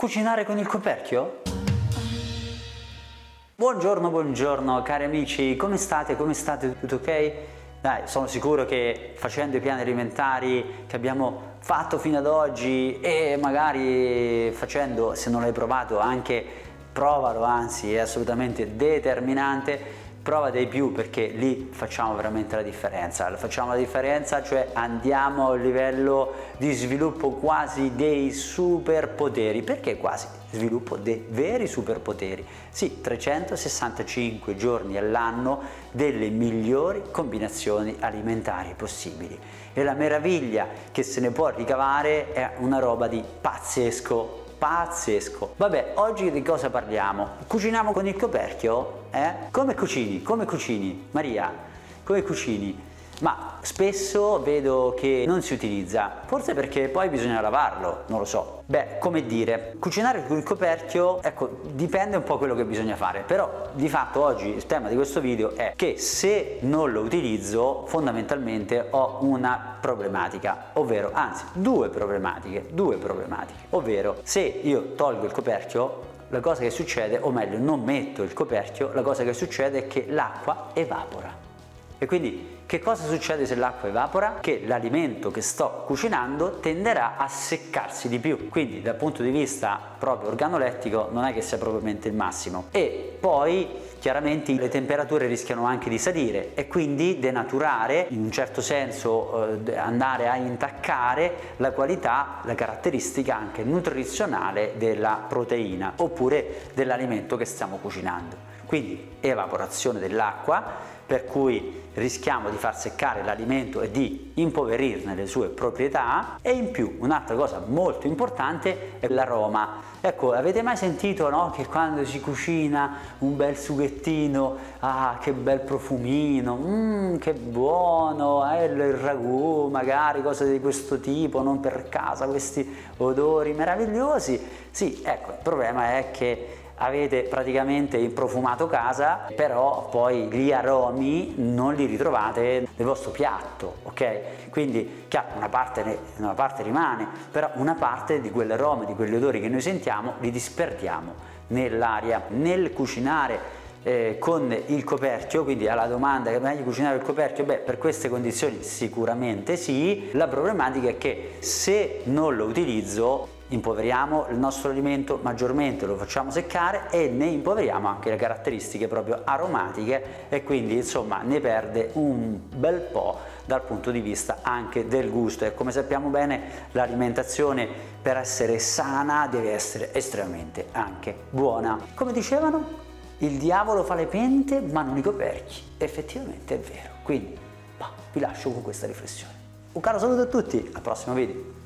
Cucinare con il coperchio? Buongiorno, buongiorno cari amici, come state? Come state? Tutto ok? Dai, sono sicuro che facendo i piani alimentari che abbiamo fatto fino ad oggi e magari facendo, se non l'hai provato, anche provalo, anzi è assolutamente determinante prova dei più perché lì facciamo veramente la differenza, facciamo la differenza, cioè andiamo a un livello di sviluppo quasi dei superpoteri, perché quasi? Sviluppo dei veri superpoteri, sì, 365 giorni all'anno delle migliori combinazioni alimentari possibili. E la meraviglia che se ne può ricavare è una roba di pazzesco pazzesco. Vabbè, oggi di cosa parliamo? Cuciniamo con il coperchio? Eh? Come cucini? Come cucini? Maria, come cucini? Ma spesso vedo che non si utilizza, forse perché poi bisogna lavarlo, non lo so. Beh, come dire, cucinare con il coperchio, ecco, dipende un po' quello che bisogna fare, però di fatto oggi il tema di questo video è che se non lo utilizzo fondamentalmente ho una problematica, ovvero, anzi, due problematiche, due problematiche, ovvero se io tolgo il coperchio la cosa che succede, o meglio non metto il coperchio, la cosa che succede è che l'acqua evapora. E quindi che cosa succede se l'acqua evapora? Che l'alimento che sto cucinando tenderà a seccarsi di più, quindi dal punto di vista proprio organolettico non è che sia propriamente il massimo. E poi chiaramente le temperature rischiano anche di salire e quindi denaturare, in un certo senso eh, andare a intaccare la qualità, la caratteristica anche nutrizionale della proteina oppure dell'alimento che stiamo cucinando. Quindi evaporazione dell'acqua, per cui rischiamo di far seccare l'alimento e di impoverirne le sue proprietà e in più un'altra cosa molto importante è l'aroma. Ecco, avete mai sentito no, che quando si cucina un bel sughettino, ah che bel profumino, mmm che buono, eh, il ragù, magari cose di questo tipo, non per casa questi odori meravigliosi? Sì, ecco, il problema è che avete praticamente profumato casa, però poi gli aromi non li ritrovate nel vostro piatto, ok? Quindi chiaro, una parte, una parte rimane, però una parte di quell'aroma, di quegli odori che noi sentiamo, li disperdiamo nell'aria. Nel cucinare eh, con il coperchio, quindi alla domanda che è meglio cucinare il coperchio, beh per queste condizioni sicuramente sì, la problematica è che se non lo utilizzo impoveriamo il nostro alimento maggiormente, lo facciamo seccare e ne impoveriamo anche le caratteristiche proprio aromatiche e quindi insomma ne perde un bel po' dal punto di vista anche del gusto e come sappiamo bene l'alimentazione per essere sana deve essere estremamente anche buona. Come dicevano il diavolo fa le pente ma non i coperchi, effettivamente è vero, quindi bah, vi lascio con questa riflessione. Un caro saluto a tutti, al prossimo video.